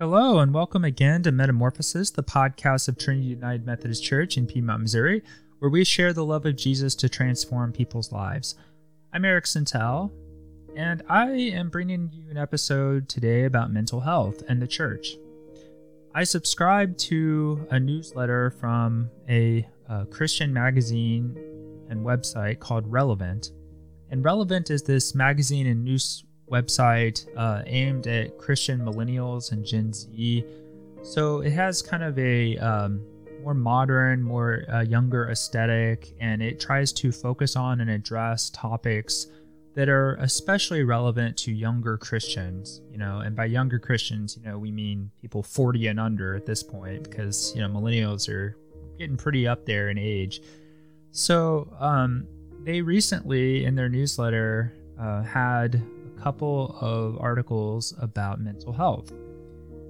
Hello, and welcome again to Metamorphosis, the podcast of Trinity United Methodist Church in Piedmont, Missouri, where we share the love of Jesus to transform people's lives. I'm Eric Sentell, and I am bringing you an episode today about mental health and the church. I subscribe to a newsletter from a, a Christian magazine and website called Relevant. And Relevant is this magazine and news website uh, aimed at Christian millennials and Gen Z. So it has kind of a um, more modern, more uh, younger aesthetic, and it tries to focus on and address topics that are especially relevant to younger Christians. You know, and by younger Christians, you know, we mean people 40 and under at this point, because you know millennials are getting pretty up there in age. So um, they recently, in their newsletter, uh, had couple of articles about mental health.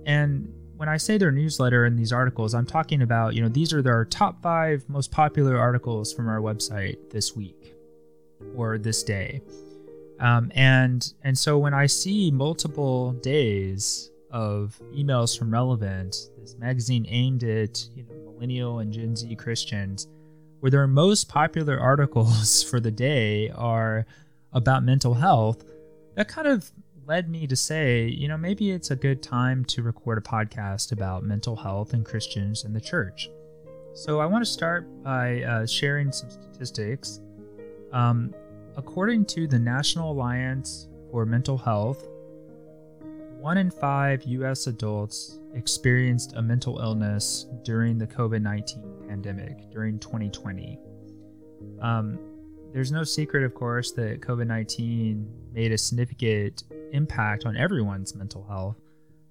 And when I say their newsletter and these articles, I'm talking about, you know, these are their top five most popular articles from our website this week or this day. Um, and and so when I see multiple days of emails from Relevant, this magazine aimed at you know millennial and Gen Z Christians, where their most popular articles for the day are about mental health, that kind of led me to say, you know, maybe it's a good time to record a podcast about mental health and Christians in the church. So I want to start by uh, sharing some statistics. Um, according to the National Alliance for Mental Health, one in five U.S. adults experienced a mental illness during the COVID 19 pandemic during 2020. Um, there's no secret, of course, that COVID 19 made a significant impact on everyone's mental health.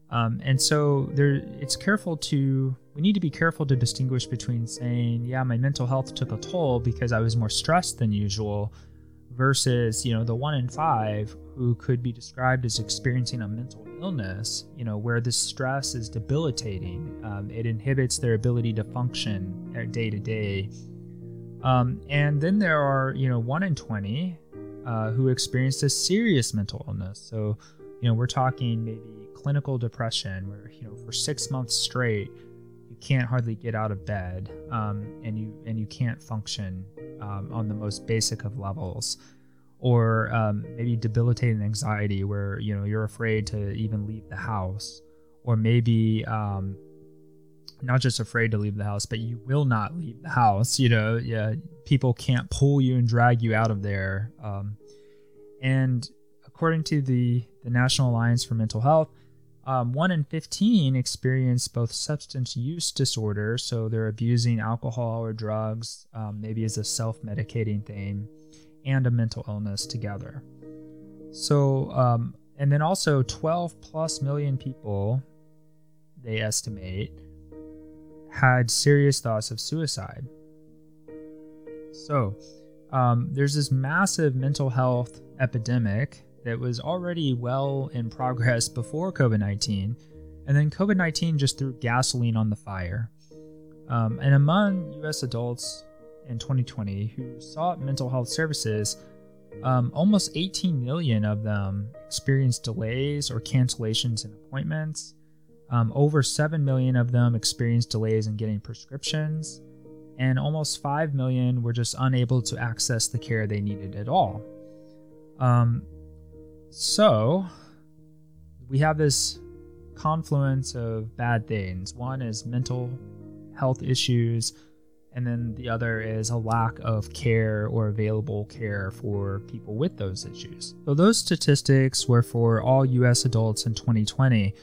Um, and so there, it's careful to, we need to be careful to distinguish between saying, yeah, my mental health took a toll because I was more stressed than usual, versus, you know, the one in five who could be described as experiencing a mental illness, you know, where the stress is debilitating. Um, it inhibits their ability to function day to day um, and then there are, you know, one in 20 uh, who experienced a serious mental illness. So, you know, we're talking maybe clinical depression where, you know, for six months straight, you can't hardly get out of bed um, and you and you can't function um, on the most basic of levels or um, maybe debilitating anxiety where you know you're afraid to even leave the house or maybe um, not just afraid to leave the house, but you will not leave the house. You know, yeah, people can't pull you and drag you out of there. Um, and according to the the National Alliance for Mental Health, um, one in 15 experience both substance use disorder, so they're abusing alcohol or drugs, um, maybe as a self medicating thing, and a mental illness together. So, um, and then also 12 plus million people, they estimate, had serious thoughts of suicide. So, um, there's this massive mental health epidemic that was already well in progress before COVID 19, and then COVID 19 just threw gasoline on the fire. Um, and among US adults in 2020 who sought mental health services, um, almost 18 million of them experienced delays or cancellations in appointments. Um, over 7 million of them experienced delays in getting prescriptions, and almost 5 million were just unable to access the care they needed at all. Um, so, we have this confluence of bad things. One is mental health issues, and then the other is a lack of care or available care for people with those issues. So, those statistics were for all US adults in 2020.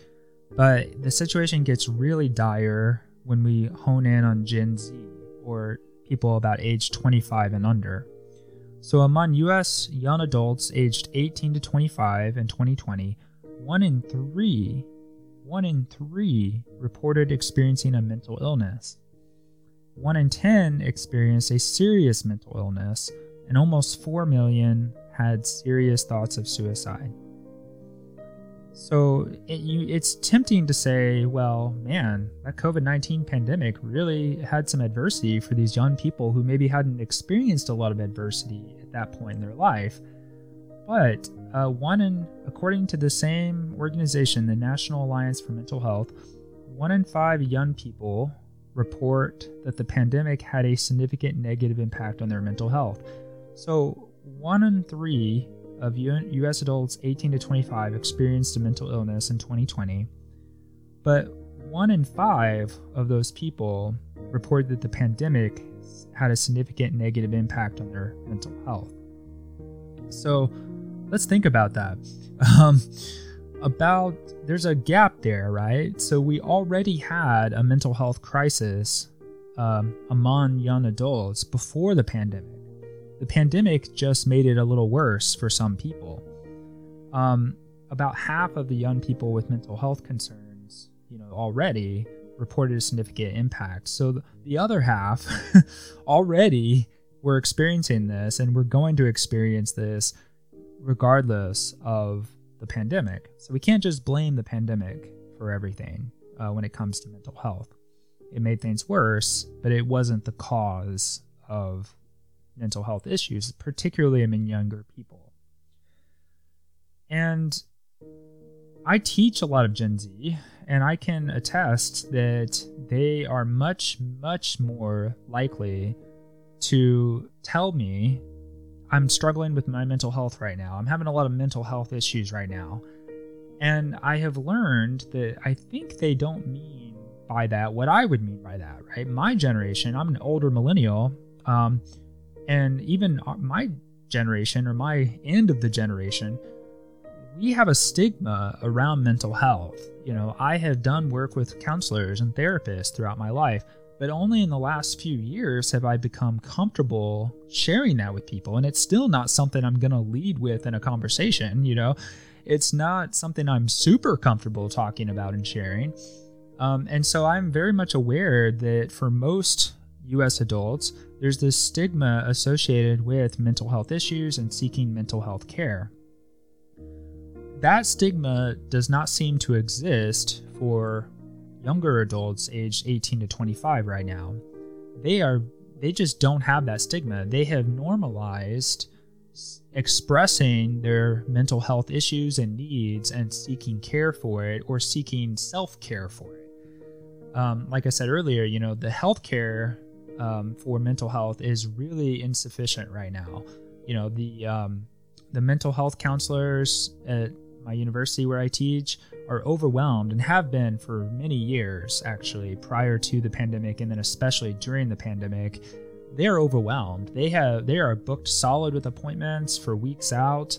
But the situation gets really dire when we hone in on Gen Z or people about age 25 and under. So, among US young adults aged 18 to 25 in 2020, one in three, one in three reported experiencing a mental illness. One in 10 experienced a serious mental illness, and almost 4 million had serious thoughts of suicide. So it, you, it's tempting to say, well, man, that COVID 19 pandemic really had some adversity for these young people who maybe hadn't experienced a lot of adversity at that point in their life. but uh, one in, according to the same organization, the National Alliance for Mental Health, one in five young people report that the pandemic had a significant negative impact on their mental health. So, one in three of U.S. adults 18 to 25 experienced a mental illness in 2020, but one in five of those people reported that the pandemic had a significant negative impact on their mental health. So, let's think about that. Um, about there's a gap there, right? So we already had a mental health crisis um, among young adults before the pandemic. The pandemic just made it a little worse for some people. Um, about half of the young people with mental health concerns, you know, already reported a significant impact. So the other half already were experiencing this, and we're going to experience this regardless of the pandemic. So we can't just blame the pandemic for everything uh, when it comes to mental health. It made things worse, but it wasn't the cause of mental health issues, particularly among younger people. And I teach a lot of Gen Z, and I can attest that they are much, much more likely to tell me I'm struggling with my mental health right now. I'm having a lot of mental health issues right now. And I have learned that I think they don't mean by that what I would mean by that, right? My generation, I'm an older millennial, um, and even my generation or my end of the generation, we have a stigma around mental health. You know, I have done work with counselors and therapists throughout my life but only in the last few years have I become comfortable sharing that with people. And it's still not something I'm going to lead with in a conversation, you know? It's not something I'm super comfortable talking about and sharing. Um, and so I'm very much aware that for most US adults, there's this stigma associated with mental health issues and seeking mental health care. That stigma does not seem to exist for younger adults aged 18 to 25 right now, they are they just don't have that stigma. They have normalized expressing their mental health issues and needs and seeking care for it or seeking self care for it. Um, like I said earlier, you know, the healthcare um, for mental health is really insufficient right now. You know, the um, the mental health counselors at my university where I teach are overwhelmed and have been for many years, actually, prior to the pandemic and then especially during the pandemic. They're overwhelmed. They have they are booked solid with appointments for weeks out.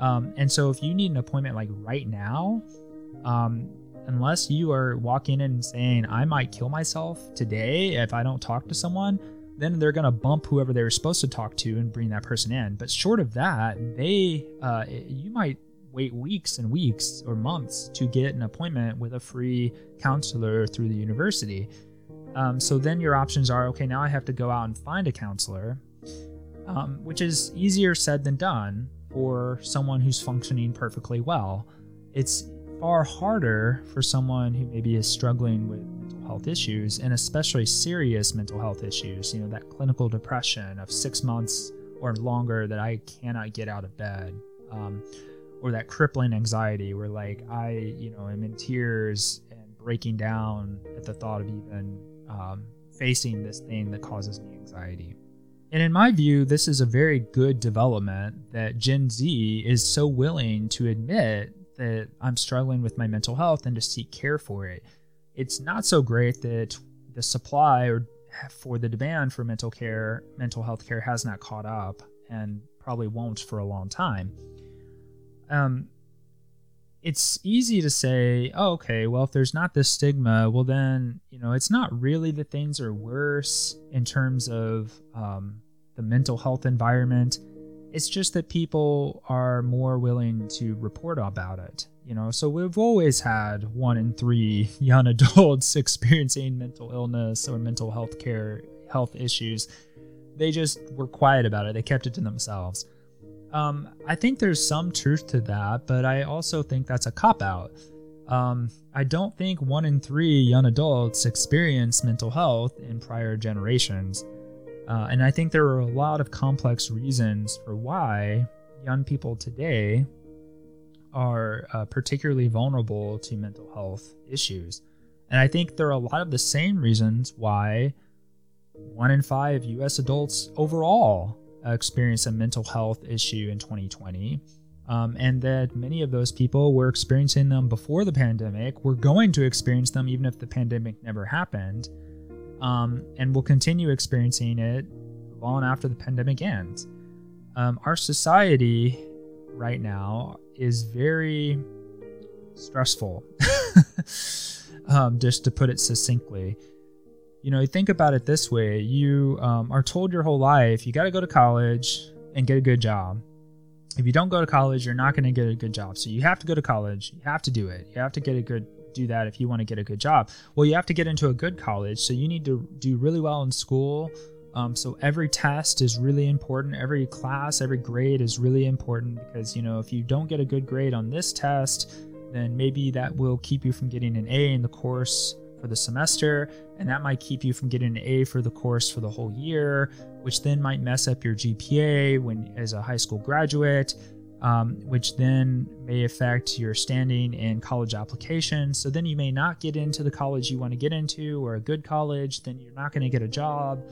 Um, and so if you need an appointment like right now, um, unless you are walking in and saying, I might kill myself today if I don't talk to someone, then they're going to bump whoever they were supposed to talk to and bring that person in. But short of that, they, uh, you might wait weeks and weeks or months to get an appointment with a free counselor through the university. Um, so then your options are okay, now I have to go out and find a counselor, um, which is easier said than done for someone who's functioning perfectly well. It's far harder for someone who maybe is struggling with mental health issues and especially serious mental health issues, you know, that clinical depression of six months or longer that I cannot get out of bed. Um, or that crippling anxiety where like I, you know, am in tears and breaking down at the thought of even um, facing this thing that causes me anxiety. And in my view, this is a very good development that Gen Z is so willing to admit that I'm struggling with my mental health and to seek care for it. It's not so great that the supply or for the demand for mental care, mental health care has not caught up and probably won't for a long time um, it's easy to say, oh, okay, well, if there's not this stigma, well, then, you know, it's not really that things are worse in terms of um, the mental health environment. It's just that people are more willing to report about it. You know, so we've always had one in three young adults experiencing mental illness or mental health care health issues. They just were quiet about it. They kept it to themselves. Um, I think there's some truth to that, but I also think that's a cop out. Um, I don't think one in three young adults experience mental health in prior generations. Uh, and I think there are a lot of complex reasons for why young people today are uh, particularly vulnerable to mental health issues. And I think there are a lot of the same reasons why one in five US adults overall uh, experience a mental health issue in 2020. Um, and that many of those people were experiencing them before the pandemic, were going to experience them even if the pandemic never happened, um, and will continue experiencing it long after the pandemic ends. Um, our society right now is very stressful, um, just to put it succinctly. You know, think about it this way you um, are told your whole life you got to go to college and get a good job. If you don't go to college, you're not going to get a good job. So you have to go to college. You have to do it. You have to get a good do that if you want to get a good job. Well, you have to get into a good college. So you need to do really well in school um, so every test is really important. Every class, every grade is really important because you know if you don't get a good grade on this test, then maybe that will keep you from getting an A in the course for the semester, and that might keep you from getting an A for the course for the whole year, which then might mess up your GPA when as a high school graduate. Um, which then may affect your standing in college applications. So then you may not get into the college you want to get into or a good college, then you're not going to get a job.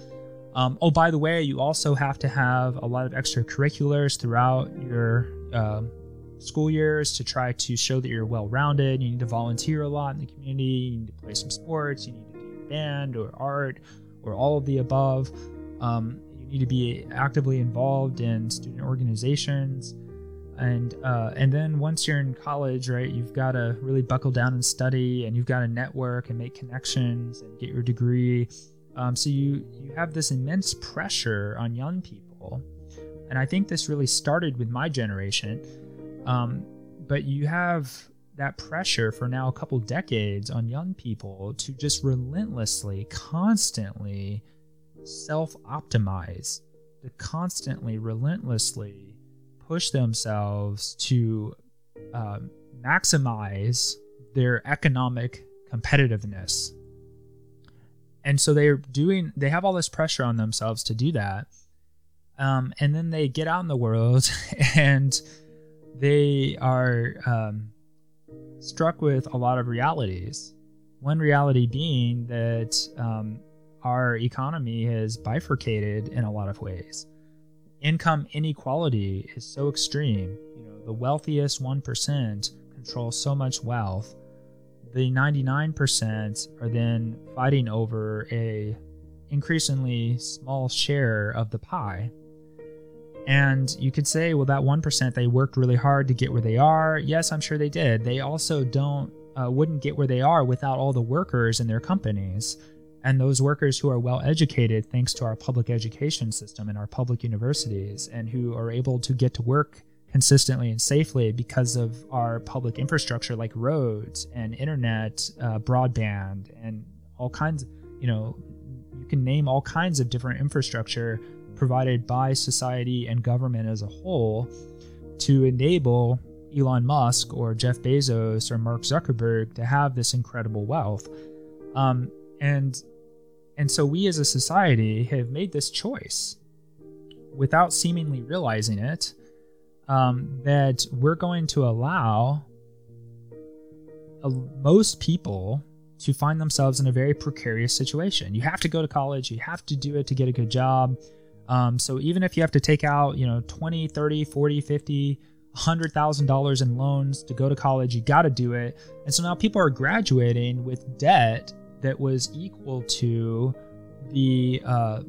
Um, oh, by the way, you also have to have a lot of extracurriculars throughout your uh, school years to try to show that you're well rounded. You need to volunteer a lot in the community. You need to play some sports. You need to do band or art or all of the above. Um, you need to be actively involved in student organizations. And uh, and then once you're in college, right, you've got to really buckle down and study, and you've got to network and make connections and get your degree. Um, so you you have this immense pressure on young people, and I think this really started with my generation. Um, but you have that pressure for now a couple decades on young people to just relentlessly, constantly self-optimize, to constantly, relentlessly push themselves to uh, maximize their economic competitiveness. And so they're doing they have all this pressure on themselves to do that. Um, and then they get out in the world and they are um, struck with a lot of realities. One reality being that um, our economy has bifurcated in a lot of ways income inequality is so extreme you know the wealthiest 1% control so much wealth the 99% are then fighting over a increasingly small share of the pie. And you could say, well, that 1%, they worked really hard to get where they are. Yes, I'm sure they did. They also don't, uh, wouldn't get where they are without all the workers in their companies. And those workers who are well educated, thanks to our public education system and our public universities, and who are able to get to work consistently and safely because of our public infrastructure like roads and internet, uh, broadband, and all kinds. You know, you can name all kinds of different infrastructure provided by society and government as a whole to enable Elon Musk or Jeff Bezos or Mark Zuckerberg to have this incredible wealth. Um, and and so we as a society have made this choice without seemingly realizing it um, that we're going to allow uh, most people to find themselves in a very precarious situation. You have to go to college, you have to do it to get a good job. Um, so even if you have to take out, you know, 20, 30, 40, 50, $100,000 in loans to go to college, you got to do it. And so now people are graduating with debt that was equal to the, uh,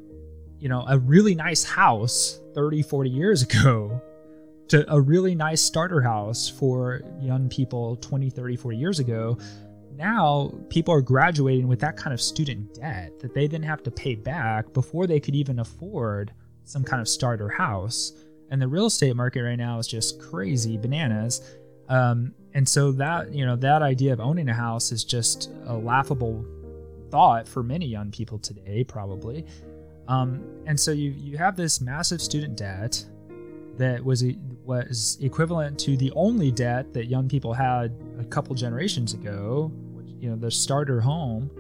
you know, a really nice house 30, 40 years ago to a really nice starter house for young people 20, 30, 40 years ago. Now people are graduating with that kind of student debt that they then have to pay back before they could even afford some kind of starter house. And the real estate market right now is just crazy bananas. Um, and so that you know that idea of owning a house is just a laughable thought for many young people today, probably. Um, and so you you have this massive student debt that was was equivalent to the only debt that young people had a couple generations ago, which, you know, the starter home.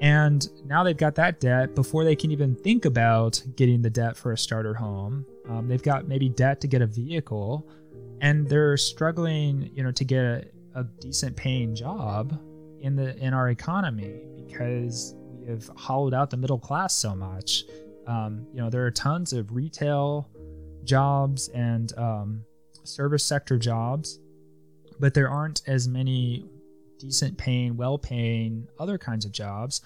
And now they've got that debt before they can even think about getting the debt for a starter home. Um, they've got maybe debt to get a vehicle, and they're struggling, you know, to get a, a decent paying job in the in our economy because we have hollowed out the middle class so much. Um, you know, there are tons of retail jobs and um, service sector jobs, but there aren't as many decent paying, well paying other kinds of jobs.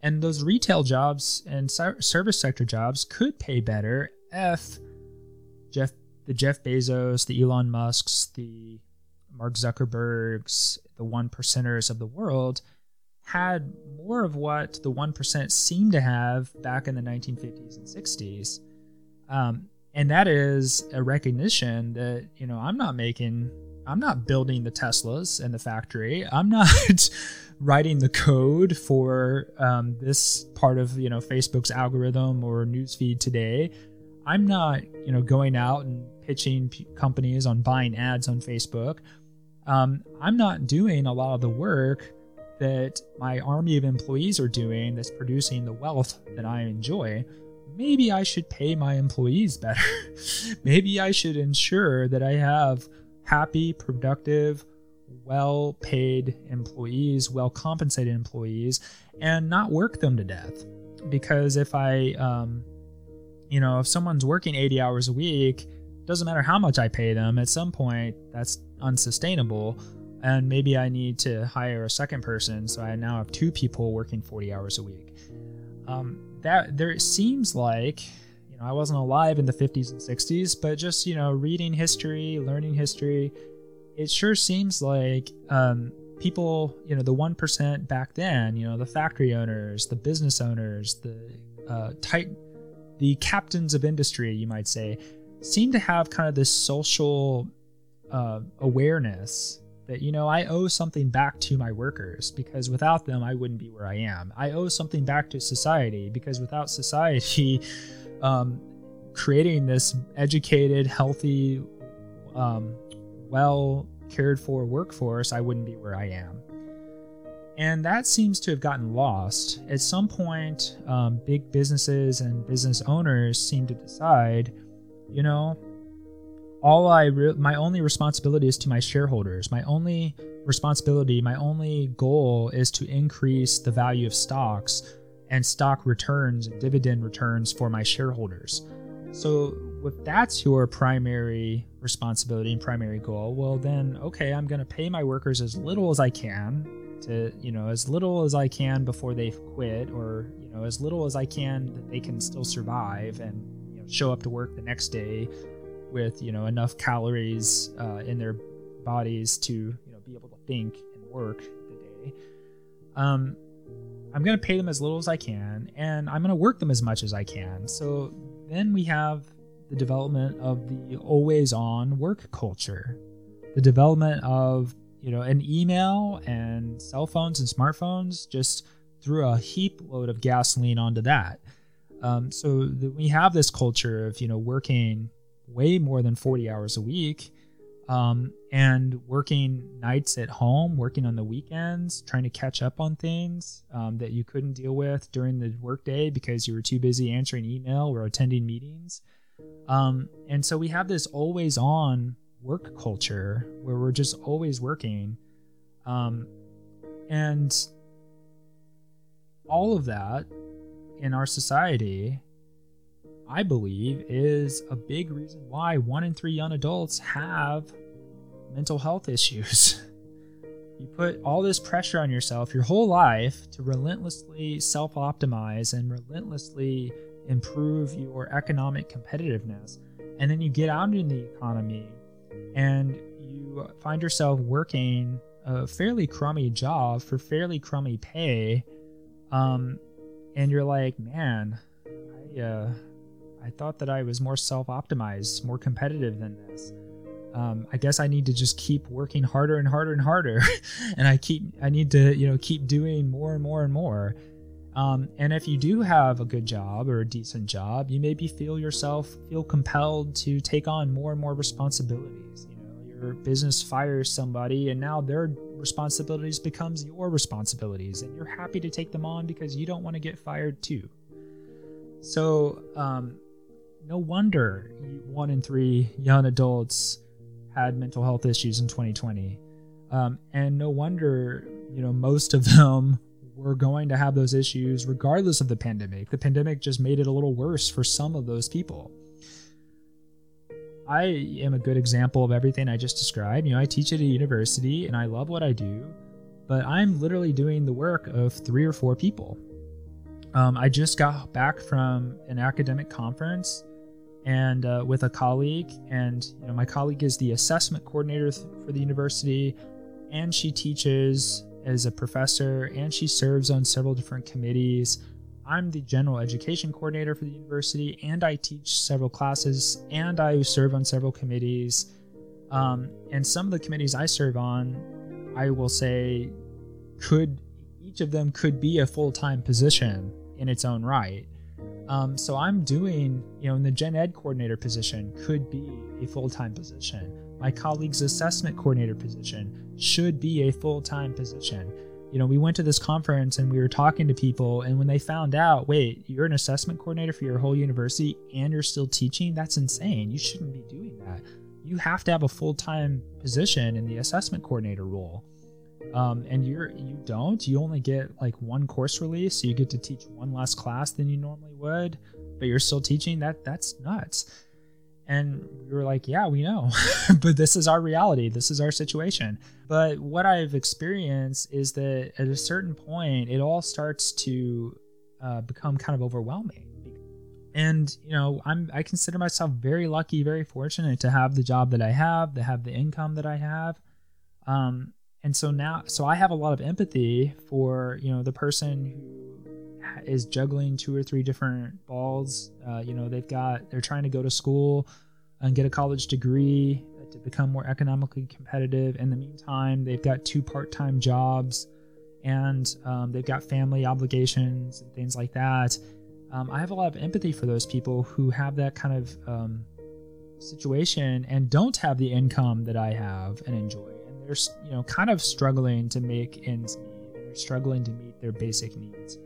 And those retail jobs and service sector jobs could pay better if Jeff, the Jeff Bezos, the Elon Musks, the Mark Zuckerbergs, the one percenters of the world had more of what the 1% seemed to have back in the 1950s and 60s. Um, and that is a recognition that, you know, I'm not making, I'm not building the Teslas in the factory. I'm not writing the code for um, this part of, you know, Facebook's algorithm or newsfeed today. I'm not, you know, going out and pitching p- companies on buying ads on Facebook. Um, I'm not doing a lot of the work that my army of employees are doing that's producing the wealth that I enjoy, maybe I should pay my employees better. maybe I should ensure that I have happy, productive, well paid employees, well compensated employees, and not work them to death. Because if I, um, you know, if someone's working 80 hours a week, doesn't matter how much I pay them, at some point that's unsustainable and maybe I need to hire a second person, so I now have two people working 40 hours a week. Um, that there seems like, you know, I wasn't alive in the 50s and 60s, but just you know, reading history, learning history, it sure seems like um, people, you know, the one percent back then, you know, the factory owners, the business owners, the uh, tight, the captains of industry, you might say, seem to have kind of this social uh, awareness that you know I owe something back to my workers because without them I wouldn't be where I am. I owe something back to society because without society, um, creating this educated, healthy, um, well cared for workforce, I wouldn't be where I am. And that seems to have gotten lost. At some point, um, big businesses and business owners seem to decide, you know, all I re- my only responsibility is to my shareholders. My only responsibility, my only goal is to increase the value of stocks and stock returns and dividend returns for my shareholders. So if that's your primary responsibility and primary goal, well then okay, I'm going to pay my workers as little as I can to, you know, as little as I can before they quit or, you know, as little as I can that they can still survive and you know, show up to work the next day with you know enough calories uh, in their bodies to you know be able to think and work the day. Um, I'm gonna pay them as little as I can, and I'm gonna work them as much as I can. So then we have the development of the always-on work culture, the development of you know an email and cell phones and smartphones just threw a heap load of gasoline onto that. Um, so we have this culture of you know working way more than 40 hours a week um, and working nights at home, working on the weekends, trying to catch up on things um, that you couldn't deal with during the workday because you were too busy answering email or attending meetings. Um, and so we have this always on work culture where we're just always working. Um, and all of that in our society I believe, is a big reason why one in three young adults have mental health issues. you put all this pressure on yourself your whole life to relentlessly self optimize and relentlessly improve your economic competitiveness. And then you get out in the economy and you find yourself working a fairly crummy job for fairly crummy pay. Um, and you're like, man, I, uh, I thought that I was more self optimized, more competitive than this. Um, I guess I need to just keep working harder and harder and harder, and I keep I need to you know keep doing more and more and more. Um, and if you do have a good job or a decent job, you maybe feel yourself feel compelled to take on more and more responsibilities. You know, your business fires somebody and now their responsibilities becomes your responsibilities and you're happy to take them on because you don't want to get fired too so um, no wonder one in three young adults had mental health issues in 2020 um, and no wonder you know most of them were going to have those issues regardless of the pandemic the pandemic just made it a little worse for some of those people I am a good example of everything I just described. You know, I teach at a university and I love what I do, but I'm literally doing the work of three or four people. Um, I just got back from an academic conference and uh, with a colleague, and you know, my colleague is the assessment coordinator th- for the university, and she teaches as a professor, and she serves on several different committees. I'm the general education coordinator for the university, and I teach several classes, and I serve on several committees. Um, and some of the committees I serve on, I will say, could each of them could be a full time position in its own right. Um, so I'm doing, you know, in the gen ed coordinator position could be a full time position. My colleague's assessment coordinator position should be a full time position you know, we went to this conference and we were talking to people, and when they found out, wait, you're an assessment coordinator for your whole university and you're still teaching, that's insane. You shouldn't be doing that. You have to have a full time position in the assessment coordinator role. Um, and you're you don't. You only get like one course release, so you get to teach one less class than you normally would, but you're still teaching. That that's nuts. And we were like, yeah, we know, but this is our reality. This is our situation. But what I've experienced is that at a certain point, it all starts to uh, become kind of overwhelming. And you know, I'm I consider myself very lucky, very fortunate to have the job that I have, to have the income that I have. Um, and so now, so I have a lot of empathy for you know the person who is juggling two or three different balls. Uh, you know, they've got they're trying to go to school and get a college degree to become more economically competitive. In the meantime, they've got two part-time jobs and um, they've got family obligations and things like that. Um, I have a lot of empathy for those people who have that kind of um, situation and don't have the income that I have and enjoy, they're you know kind of struggling to make ends meet. And they're struggling to meet their basic needs.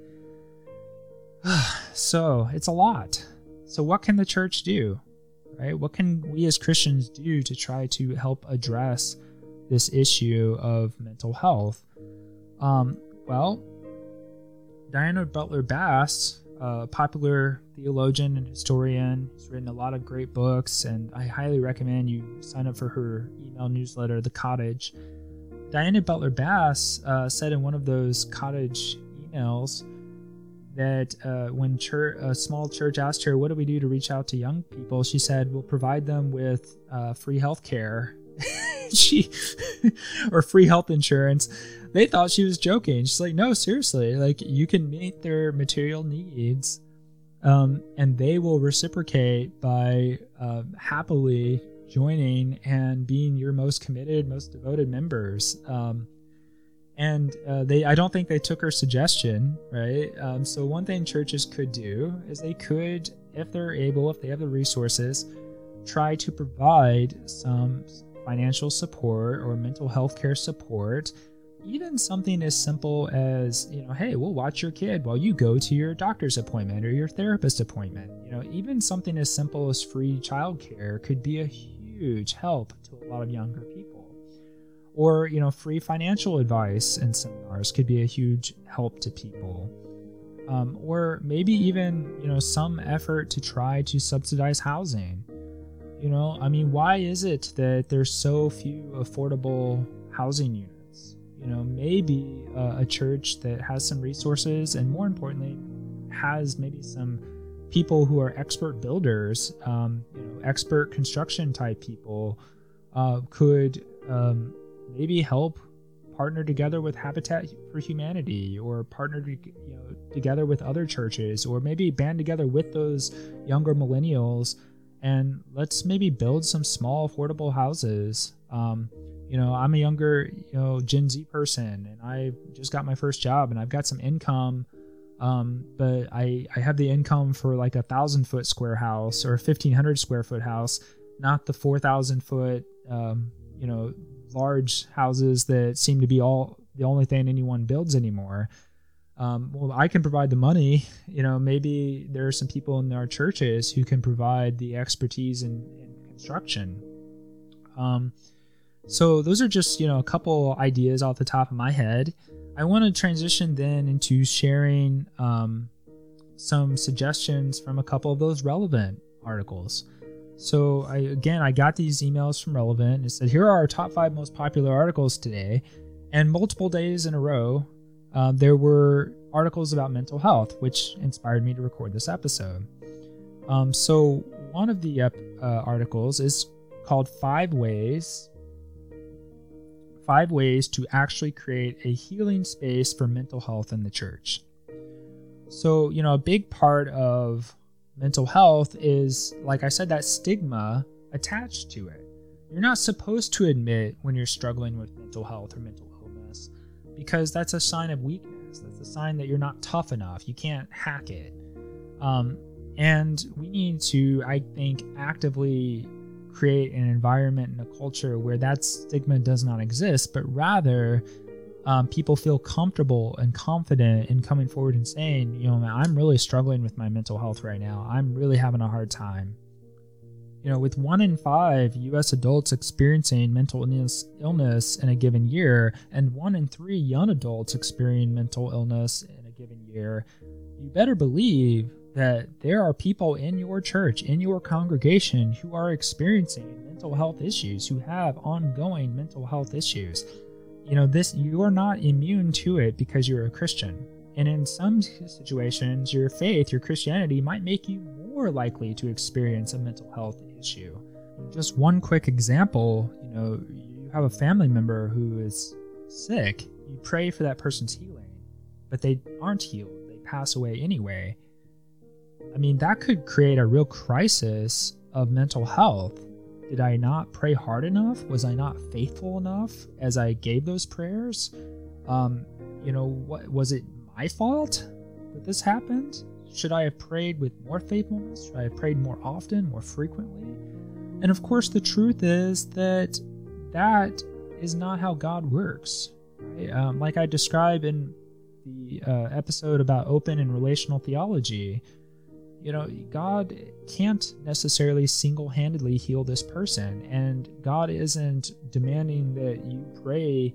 so it's a lot. So, what can the church do? Right? What can we as Christians do to try to help address this issue of mental health? Um, well, Diana Butler Bass, a popular theologian and historian, has written a lot of great books, and I highly recommend you sign up for her email newsletter, The Cottage. Diana Butler Bass uh, said in one of those cottage emails that uh, when church, a small church asked her, "What do we do to reach out to young people?" She said, "We'll provide them with uh, free health care." she or free health insurance. They thought she was joking. She's like, "No, seriously. Like you can meet their material needs, um, and they will reciprocate by uh, happily joining and being your most committed, most devoted members." Um, and uh, they i don't think they took her suggestion right um, so one thing churches could do is they could if they're able if they have the resources try to provide some financial support or mental health care support even something as simple as you know hey we'll watch your kid while you go to your doctor's appointment or your therapist appointment. You know even something as simple as free childcare could be a huge help to a lot of younger people. Or you know free financial advice and seminars could be a huge help to people. Um, or maybe even you know some effort to try to subsidize housing you know? I mean why is it that there's so few affordable housing units? You know maybe uh, a church that has some resources and more importantly has maybe some people who are expert builders um, you know expert construction type people uh, could um, maybe help partner together with Habitat for Humanity or partner to, you know, together with other churches or maybe band together with those younger millennials and let's maybe build some small affordable houses. Um, you know, I'm a younger, you know, Gen Z person and I just got my first job and I've got some income. Um, but I, I have the income for like a thousand foot square house or a 1500 square foot house, not the 4,000 foot, um, you know, large houses that seem to be all the only thing anyone builds anymore. Um, well, I can provide the money. You know, maybe there are some people in our churches who can provide the expertise in, in construction. Um, so those are just you know a couple ideas off the top of my head. I want to transition then into sharing um, some suggestions from a couple of those relevant articles. So I again I got these emails from Relevant. It said here are our top five most popular articles today, and multiple days in a row, uh, there were articles about mental health, which inspired me to record this episode. Um, so one of the uh, articles is called Five Ways. Five ways to actually create a healing space for mental health in the church. So, you know, a big part of mental health is, like I said, that stigma attached to it. You're not supposed to admit when you're struggling with mental health or mental because that's a sign of weakness. That's a sign that you're not tough enough. You can't hack it. Um, and we need to, I think, actively create an environment and a culture where that stigma does not exist, but rather um, people feel comfortable and confident in coming forward and saying, you know, I'm really struggling with my mental health right now. I'm really having a hard time. You know, with one in five U.S. adults experiencing mental illness, illness in a given year, and one in three young adults experiencing mental illness in a given year, you better believe that there are people in your church, in your congregation, who are experiencing mental health issues, who have ongoing mental health issues you know this you are not immune to it because you're a christian and in some situations your faith your christianity might make you more likely to experience a mental health issue. Just one quick example you know you have a family member who is sick. You pray for that person's healing but they aren't healed. They pass away anyway. I mean that could create a real crisis of mental health. Did I not pray hard enough? Was I not faithful enough as I gave those prayers? Um, you know, what was it my fault that this happened? Should I have prayed with more faithfulness? Should I have prayed more often, more frequently? And of course, the truth is that that is not how God works. Right? Um, like I describe in the uh, episode about open and relational theology, you know, God can't necessarily single handedly heal this person. And God isn't demanding that you pray,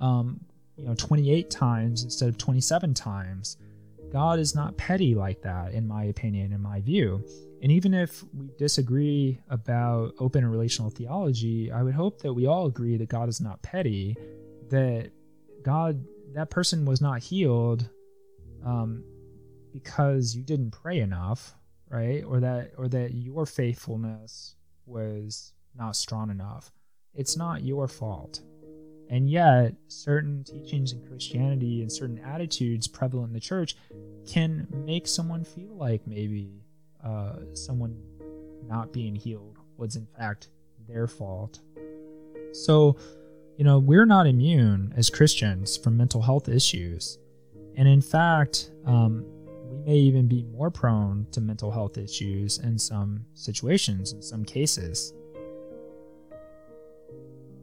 um, you know, 28 times instead of 27 times. God is not petty like that, in my opinion, in my view. And even if we disagree about open and relational theology, I would hope that we all agree that God is not petty, that God, that person was not healed um, because you didn't pray enough, right? Or that or that your faithfulness was not strong enough. It's not your fault. And yet, certain teachings in Christianity and certain attitudes prevalent in the church can make someone feel like maybe uh, someone not being healed was in fact their fault. So, you know, we're not immune as Christians from mental health issues. And in fact, um, we may even be more prone to mental health issues in some situations, in some cases.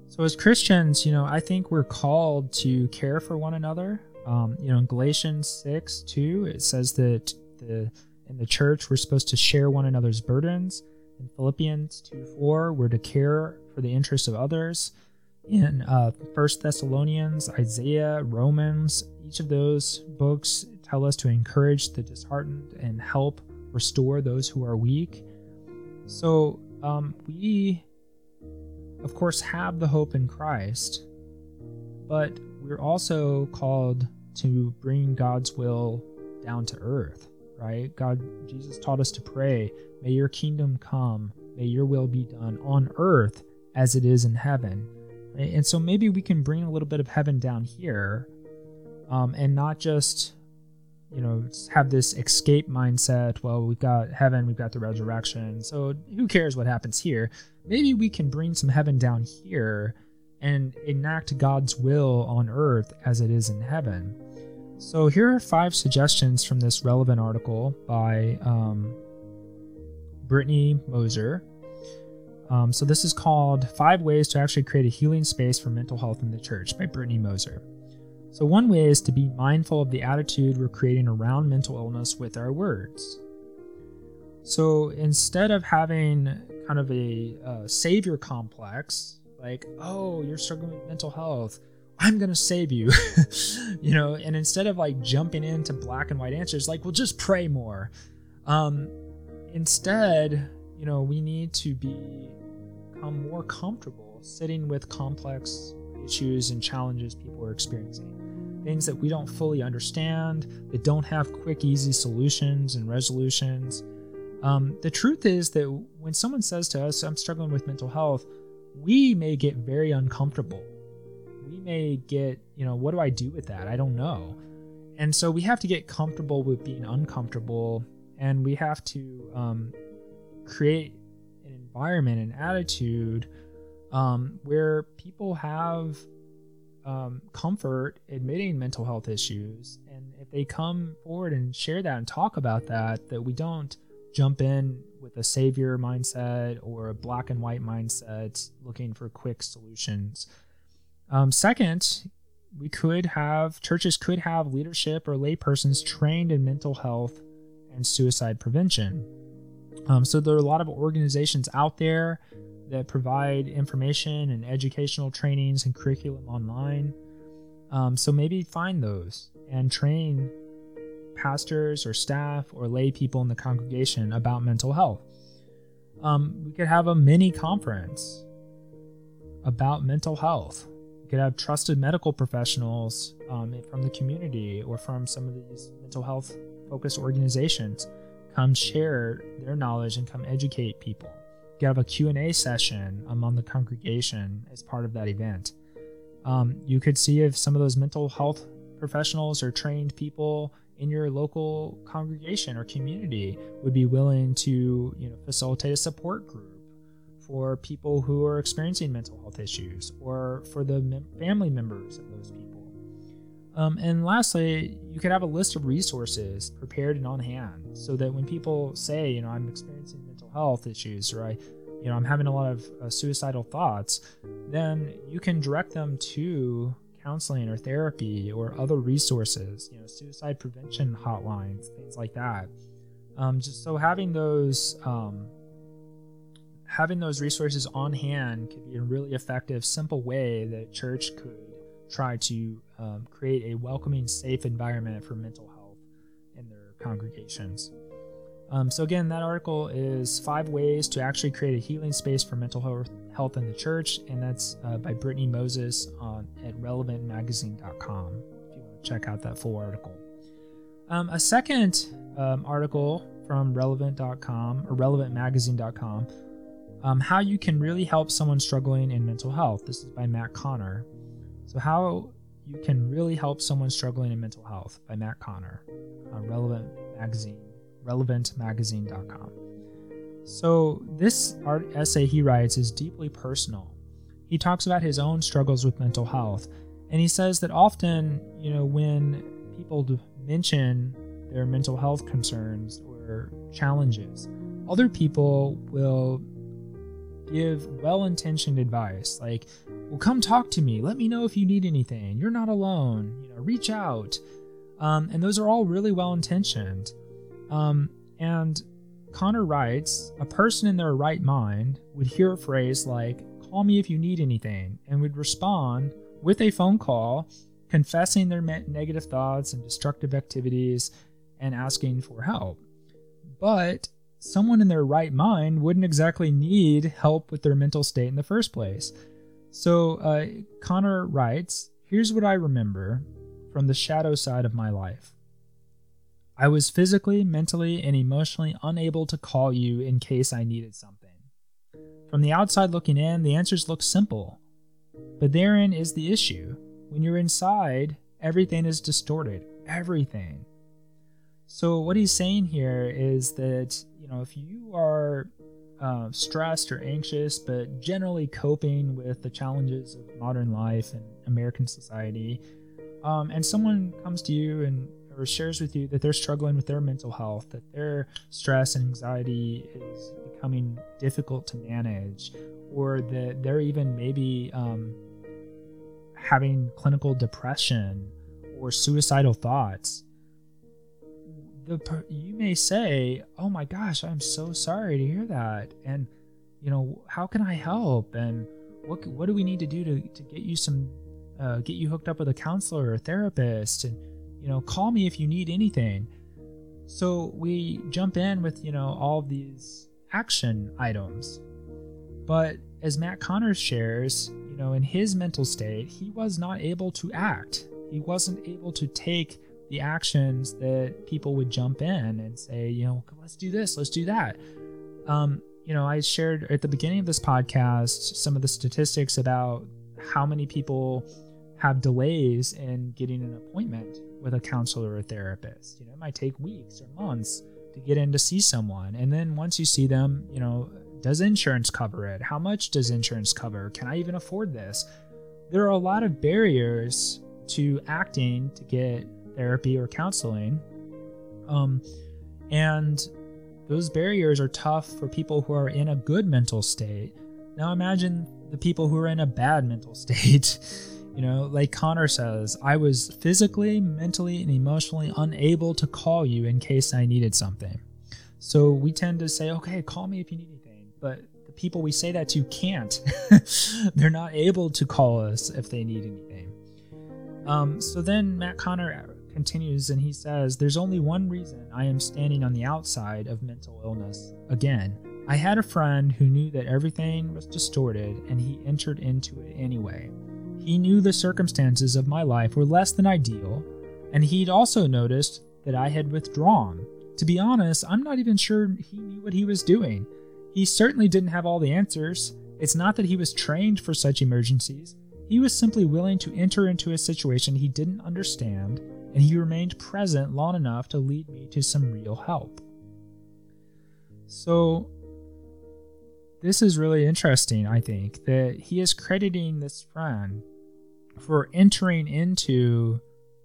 So, as Christians, you know, I think we're called to care for one another. Um, you know, in Galatians 6 2, it says that the in the church we're supposed to share one another's burdens. In Philippians 2 4, we're to care for the interests of others. In uh, First Thessalonians, Isaiah, Romans, each of those books tell us to encourage the disheartened and help restore those who are weak. So, um, we, of course, have the hope in Christ, but we're also called to bring God's will down to earth, right? God, Jesus taught us to pray, May your kingdom come, may your will be done on earth as it is in heaven. And so maybe we can bring a little bit of heaven down here um, and not just you know have this escape mindset. Well we've got heaven we've got the resurrection. So who cares what happens here? Maybe we can bring some heaven down here and enact god's will on earth as it is in heaven. So here are five suggestions from this relevant article by um, brittany moser. Um, so this is called Five Ways to Actually Create a Healing Space for Mental Health in the Church by Brittany Moser. So, one way is to be mindful of the attitude we're creating around mental illness with our words. So, instead of having kind of a uh, savior complex, like, oh, you're struggling with mental health, I'm going to save you, you know, and instead of like jumping into black and white answers, like, well, just pray more. Um, instead, you know, we need to be become more comfortable sitting with complex issues and challenges people are experiencing. Things that we don't fully understand, that don't have quick, easy solutions and resolutions. Um, the truth is that when someone says to us, I'm struggling with mental health, we may get very uncomfortable. We may get, you know, what do I do with that? I don't know. And so we have to get comfortable with being uncomfortable and we have to um, create an environment, an attitude um, where people have um, comfort admitting mental health issues. And if they come forward and share that and talk about that, that we don't jump in with a savior mindset or a black and white mindset looking for quick solutions. Um, second, we could have churches could have leadership or laypersons trained in mental health and suicide prevention. Um, so there are a lot of organizations out there that provide information and educational trainings and curriculum online. Um, so maybe find those and train pastors or staff or lay people in the congregation about mental health. Um, we could have a mini conference about mental health. We could have trusted medical professionals um, from the community or from some of these mental health focused organizations come share their knowledge and come educate people. Have a Q&A session among the congregation as part of that event. Um, you could see if some of those mental health professionals or trained people in your local congregation or community would be willing to you know facilitate a support group for people who are experiencing mental health issues or for the mem- family members of those people um, and lastly, you could have a list of resources prepared and on hand so that when people say, you know, I'm experiencing mental health issues or I, you know, I'm having a lot of uh, suicidal thoughts, then you can direct them to counseling or therapy or other resources, you know, suicide prevention hotlines, things like that. Um, just so having those um, having those resources on hand could be a really effective, simple way that church could try to um, create a welcoming, safe environment for mental health in their congregations. Um, so, again, that article is five ways to actually create a healing space for mental health in the church, and that's uh, by Brittany Moses on, at relevantmagazine.com if you want to check out that full article. Um, a second um, article from relevant.com or relevantmagazine.com um, how you can really help someone struggling in mental health. This is by Matt Connor. So, how you can really help someone struggling in mental health by Matt Connor on Relevant Magazine, relevantmagazine.com. So, this art essay he writes is deeply personal. He talks about his own struggles with mental health, and he says that often, you know, when people mention their mental health concerns or challenges, other people will give well intentioned advice like, well, come talk to me. Let me know if you need anything. You're not alone. You know, reach out. Um, and those are all really well intentioned. Um, and Connor writes a person in their right mind would hear a phrase like, call me if you need anything, and would respond with a phone call, confessing their negative thoughts and destructive activities and asking for help. But someone in their right mind wouldn't exactly need help with their mental state in the first place. So uh, Connor writes Here's what I remember from the shadow side of my life. I was physically, mentally, and emotionally unable to call you in case I needed something. From the outside looking in, the answers look simple. But therein is the issue. When you're inside, everything is distorted. Everything. So, what he's saying here is that you know, if you are uh, stressed or anxious, but generally coping with the challenges of modern life and American society, um, and someone comes to you and or shares with you that they're struggling with their mental health, that their stress and anxiety is becoming difficult to manage, or that they're even maybe um, having clinical depression or suicidal thoughts, the you may say, "Oh my gosh, I'm so sorry to hear that," and you know, how can I help? And what what do we need to do to to get you some uh, get you hooked up with a counselor or a therapist? And you know, call me if you need anything. So we jump in with you know all these action items, but as Matt Connors shares, you know, in his mental state, he was not able to act. He wasn't able to take the actions that people would jump in and say, you know, let's do this, let's do that. Um, you know, I shared at the beginning of this podcast some of the statistics about how many people have delays in getting an appointment with a counselor or a therapist. You know, it might take weeks or months to get in to see someone. And then once you see them, you know, does insurance cover it? How much does insurance cover? Can I even afford this? There are a lot of barriers to acting to get therapy or counseling. Um, and those barriers are tough for people who are in a good mental state. Now imagine the people who are in a bad mental state. you know, like Connor says, I was physically, mentally, and emotionally unable to call you in case I needed something. So we tend to say, okay, call me if you need anything. But the people we say that to can't. They're not able to call us if they need anything. Um, so then Matt Connor continues and he says, There's only one reason I am standing on the outside of mental illness. Again, I had a friend who knew that everything was distorted and he entered into it anyway. He knew the circumstances of my life were less than ideal, and he'd also noticed that I had withdrawn. To be honest, I'm not even sure he knew what he was doing. He certainly didn't have all the answers. It's not that he was trained for such emergencies. He was simply willing to enter into a situation he didn't understand and he remained present long enough to lead me to some real help. So, this is really interesting, I think, that he is crediting this friend for entering into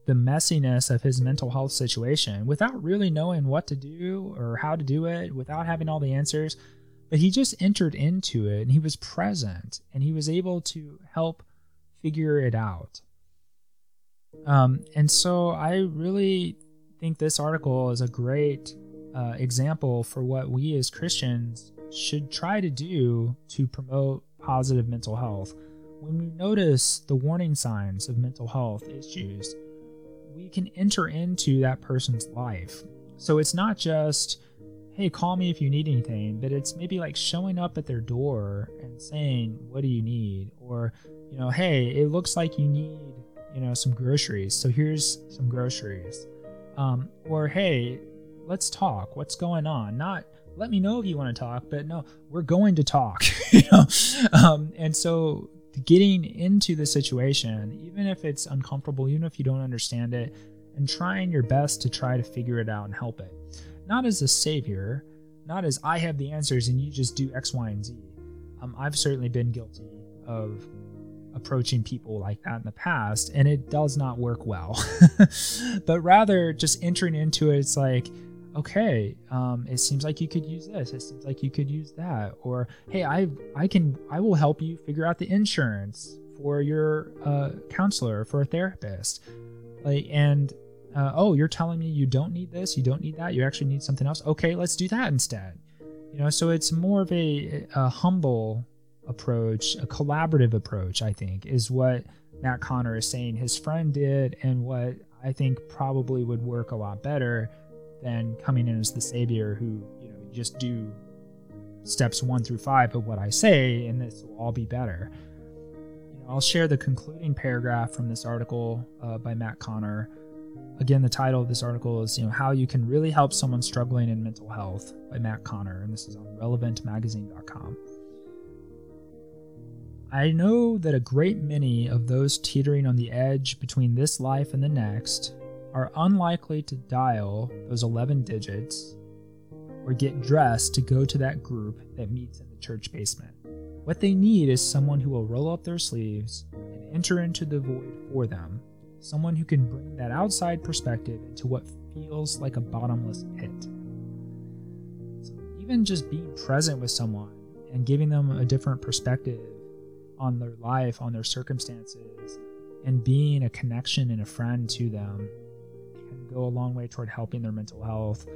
the messiness of his mental health situation without really knowing what to do or how to do it, without having all the answers. But he just entered into it and he was present and he was able to help figure it out. Um, and so I really think this article is a great uh, example for what we as Christians should try to do to promote positive mental health. When we notice the warning signs of mental health issues, we can enter into that person's life. So it's not just, hey, call me if you need anything, but it's maybe like showing up at their door and saying, what do you need? Or, you know, hey, it looks like you need you know, some groceries. So here's some groceries. Um, or hey, let's talk. What's going on? Not let me know if you want to talk, but no, we're going to talk. you know, um, and so getting into the situation, even if it's uncomfortable, even if you don't understand it, and trying your best to try to figure it out and help it. Not as a savior, not as I have the answers and you just do X, Y, and Z. Um, I've certainly been guilty of approaching people like that in the past, and it does not work well. but rather, just entering into it, it's like, okay, um, it seems like you could use this. It seems like you could use that. Or, hey, I I can I will help you figure out the insurance for your uh, counselor for a therapist. Like, and uh, oh, you're telling me you don't need this, you don't need that, you actually need something else. Okay, let's do that instead. You know, so it's more of a, a humble approach, a collaborative approach, I think, is what Matt Connor is saying his friend did, and what I think probably would work a lot better than coming in as the savior who, you know, just do steps one through five of what I say, and this will all be better. You know, I'll share the concluding paragraph from this article uh, by Matt Connor. Again, the title of this article is, you know, How You Can Really Help Someone Struggling in Mental Health by Matt Connor, and this is on relevantmagazine.com. I know that a great many of those teetering on the edge between this life and the next are unlikely to dial those 11 digits or get dressed to go to that group that meets in the church basement. What they need is someone who will roll up their sleeves and enter into the void for them, someone who can bring that outside perspective into what feels like a bottomless pit even just being present with someone and giving them a different perspective on their life, on their circumstances, and being a connection and a friend to them can go a long way toward helping their mental health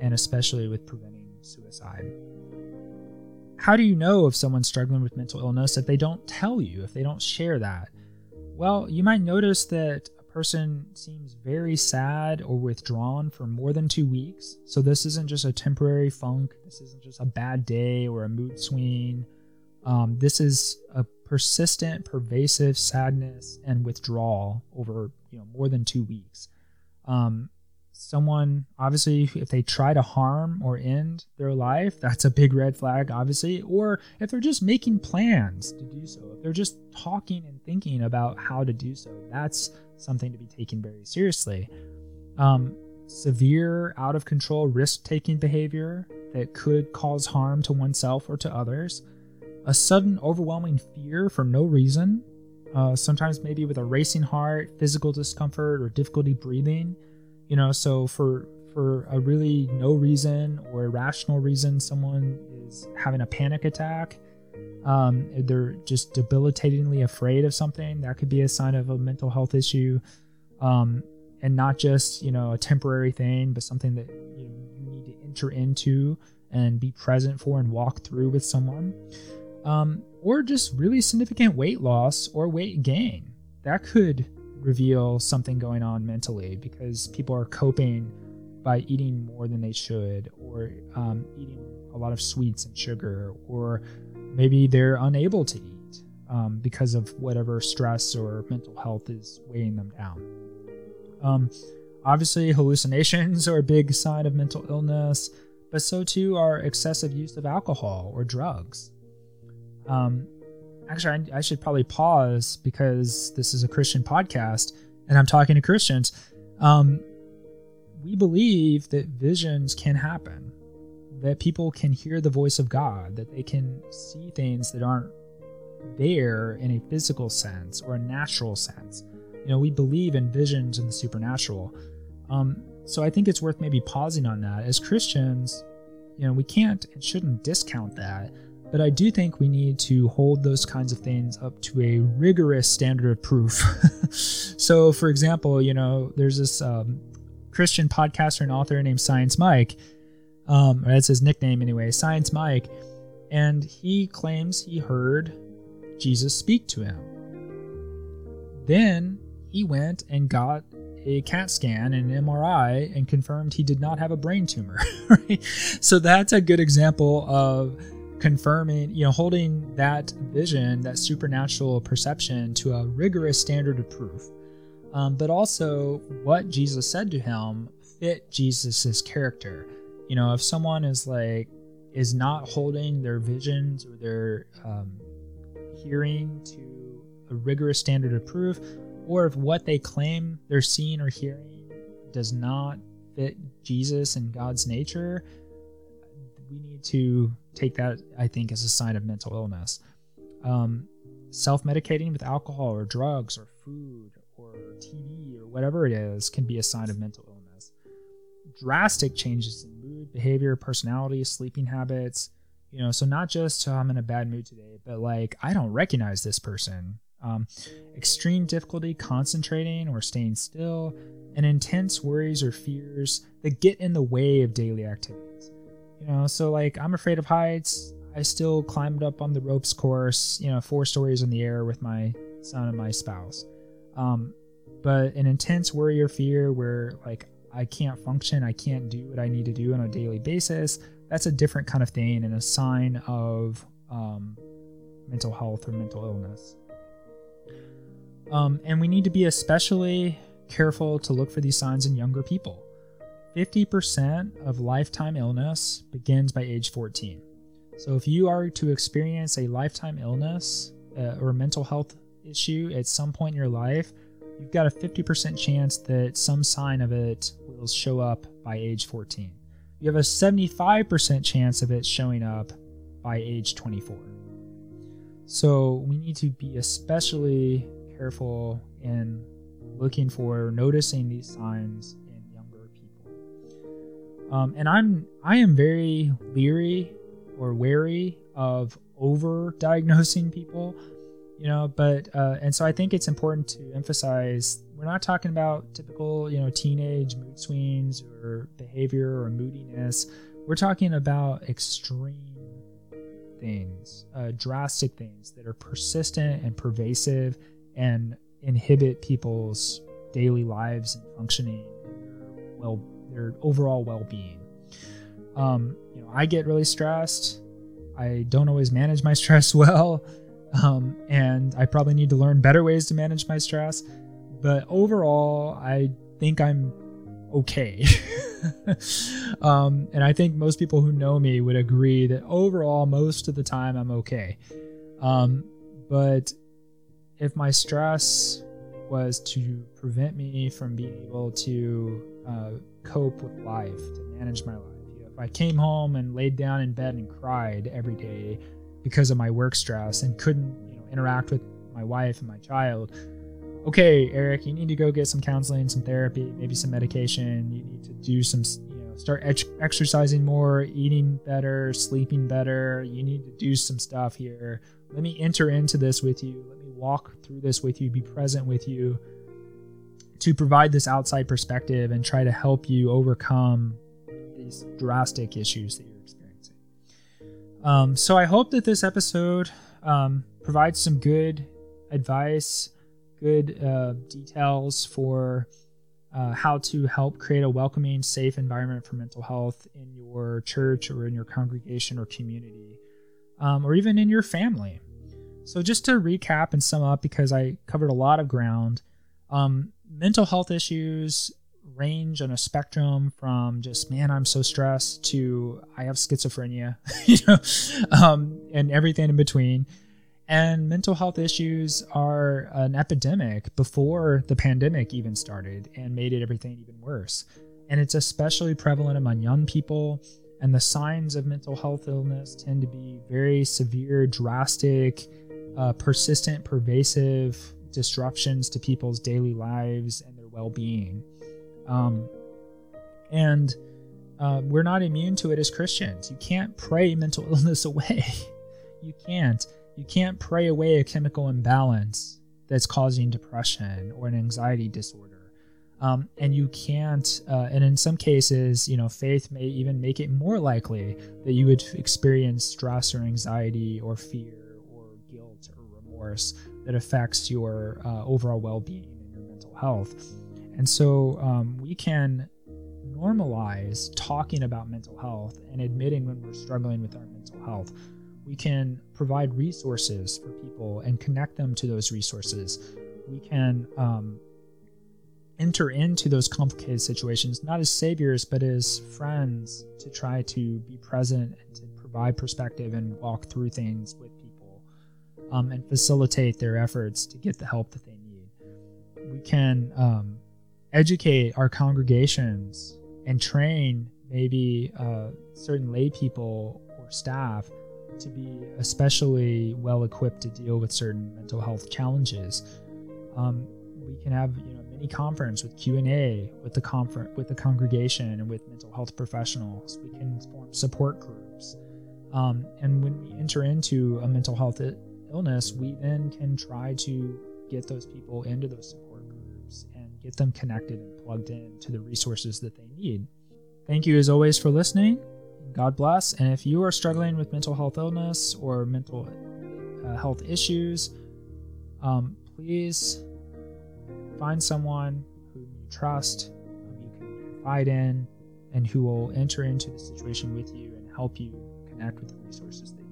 and especially with preventing suicide. How do you know if someone's struggling with mental illness if they don't tell you, if they don't share that? Well, you might notice that a person seems very sad or withdrawn for more than two weeks. So, this isn't just a temporary funk, this isn't just a bad day or a mood swing. Um, this is a persistent, pervasive sadness and withdrawal over you know more than two weeks. Um, someone obviously if they try to harm or end their life that's a big red flag obviously. Or if they're just making plans to do so if they're just talking and thinking about how to do so that's something to be taken very seriously. Um, severe out of control risk taking behavior that could cause harm to oneself or to others a sudden overwhelming fear for no reason. Uh, sometimes maybe with a racing heart physical discomfort or difficulty breathing you know so for for a really no reason or irrational reason someone is having a panic attack um, they're just debilitatingly afraid of something that could be a sign of a mental health issue. Um, and not just you know a temporary thing but something that you, know, you need to enter into and be present for and walk through with someone um, or just really significant weight loss or weight gain. That could reveal something going on mentally because people are coping by eating more than they should or um, eating a lot of sweets and sugar or maybe they're unable to eat um, because of whatever stress or mental health is weighing them down. Um, obviously hallucinations are a big sign of mental illness but so too are excessive use of alcohol or drugs um, actually, I, I should probably pause because this is a Christian podcast and I'm talking to Christians. Um, we believe that visions can happen, that people can hear the voice of God, that they can see things that aren't there in a physical sense or a natural sense. You know, we believe in visions and the supernatural. Um, so I think it's worth maybe pausing on that. As Christians, you know, we can't and shouldn't discount that but I do think we need to hold those kinds of things up to a rigorous standard of proof. so, for example, you know, there's this um, Christian podcaster and author named Science Mike. Um, that's his nickname anyway, Science Mike. And he claims he heard Jesus speak to him. Then he went and got a CAT scan and an MRI and confirmed he did not have a brain tumor. Right? So that's a good example of confirming, you know, holding that vision, that supernatural perception to a rigorous standard of proof. Um, but also, what Jesus said to him fit Jesus's character. You know, if someone is like, is not holding their visions or their um, hearing to a rigorous standard of proof, or if what they claim they're seeing or hearing does not fit Jesus and God's nature, we need to take that, I think, as a sign of mental illness. Um, Self medicating with alcohol or drugs or food or TV or whatever it is can be a sign of mental illness. Drastic changes in mood, behavior, personality, sleeping habits. You know, so not just oh, I'm in a bad mood today, but like I don't recognize this person. Um, extreme difficulty concentrating or staying still, and intense worries or fears that get in the way of daily activities. You know, so like I'm afraid of heights. I still climbed up on the ropes course, you know, four stories in the air with my son and my spouse. Um, but an intense worry or fear where like I can't function, I can't do what I need to do on a daily basis, that's a different kind of thing and a sign of um, mental health or mental illness. Um, and we need to be especially careful to look for these signs in younger people. 50% of lifetime illness begins by age 14. So if you are to experience a lifetime illness uh, or mental health issue at some point in your life, you've got a 50% chance that some sign of it will show up by age 14. You have a 75% chance of it showing up by age 24. So we need to be especially careful in looking for noticing these signs Um, and I'm I am very leery or wary of over diagnosing people, you know. But uh, and so I think it's important to emphasize we're not talking about typical you know teenage mood swings or behavior or moodiness. We're talking about extreme things, uh, drastic things that are persistent and pervasive and inhibit people's daily lives and functioning and well their overall well-being. Um, you know, I get really stressed. I don't always manage my stress well, um, and I probably need to learn better ways to manage my stress. But overall, I think I'm okay. um, and I think most people who know me would agree that overall, most of the time, I'm okay. Um, but if my stress was to prevent me from being able to uh, cope with life, to manage my life, you know, if I came home and laid down in bed and cried every day because of my work stress and couldn't, you know, interact with my wife and my child, okay, Eric, you need to go get some counseling, some therapy, maybe some medication. You need to do some, you know, start ex- exercising more, eating better, sleeping better. You need to do some stuff here. Let me enter into this with you. Let me walk through this with you, be present with you to provide this outside perspective and try to help you overcome these drastic issues that you're experiencing. Um, so I hope that this episode um, provides some good advice good uh, details for uh, how to help create a welcoming, safe environment for mental health in your church or in your congregation or community, um, or even in your family. So, just to recap and sum up, because I covered a lot of ground, um, mental health issues range on a spectrum from just man i'm so stressed to i have schizophrenia you know um, and everything in between and mental health issues are an epidemic before the pandemic even started and made it everything even worse. And it's especially prevalent among young people. And the signs of mental health illness tend to be very severe, drastic, uh, persistent, pervasive disruptions to people's daily lives and their well being. Um, and uh, we're not immune to it as Christians. You can't pray mental illness away. you can't. You can't pray away a chemical imbalance that's causing depression or an anxiety disorder. Um, and you can't, uh, and in some cases, you know, faith may even make it more likely that you would experience stress or anxiety or fear guilt or remorse that affects your uh, overall well being and your mental health. And so um, we can normalize talking about mental health and admitting when we're struggling with our mental health we can provide resources for people and connect them to those resources. We can um, enter into those complicated situations not as saviors, but as friends to try to be present and to provide perspective and walk through things with people um, and facilitate their efforts to get the help that they need. We can um, educate our congregations and train maybe uh, certain lay people or staff to be especially well equipped to deal with certain mental health challenges. Um, we can have you know mini conference with Q and A with the conference with the congregation and with mental health professionals. We can form support groups, um, and when we enter into a mental health illness, we then can try to get those people into those support groups and get them connected and plugged in to the resources that they need. Thank you as always for listening. God bless. And if you are struggling with mental health illness or mental uh, health issues, um, please find someone who you trust, whom you can confide in, and who will enter into the situation with you and help you connect with the resources that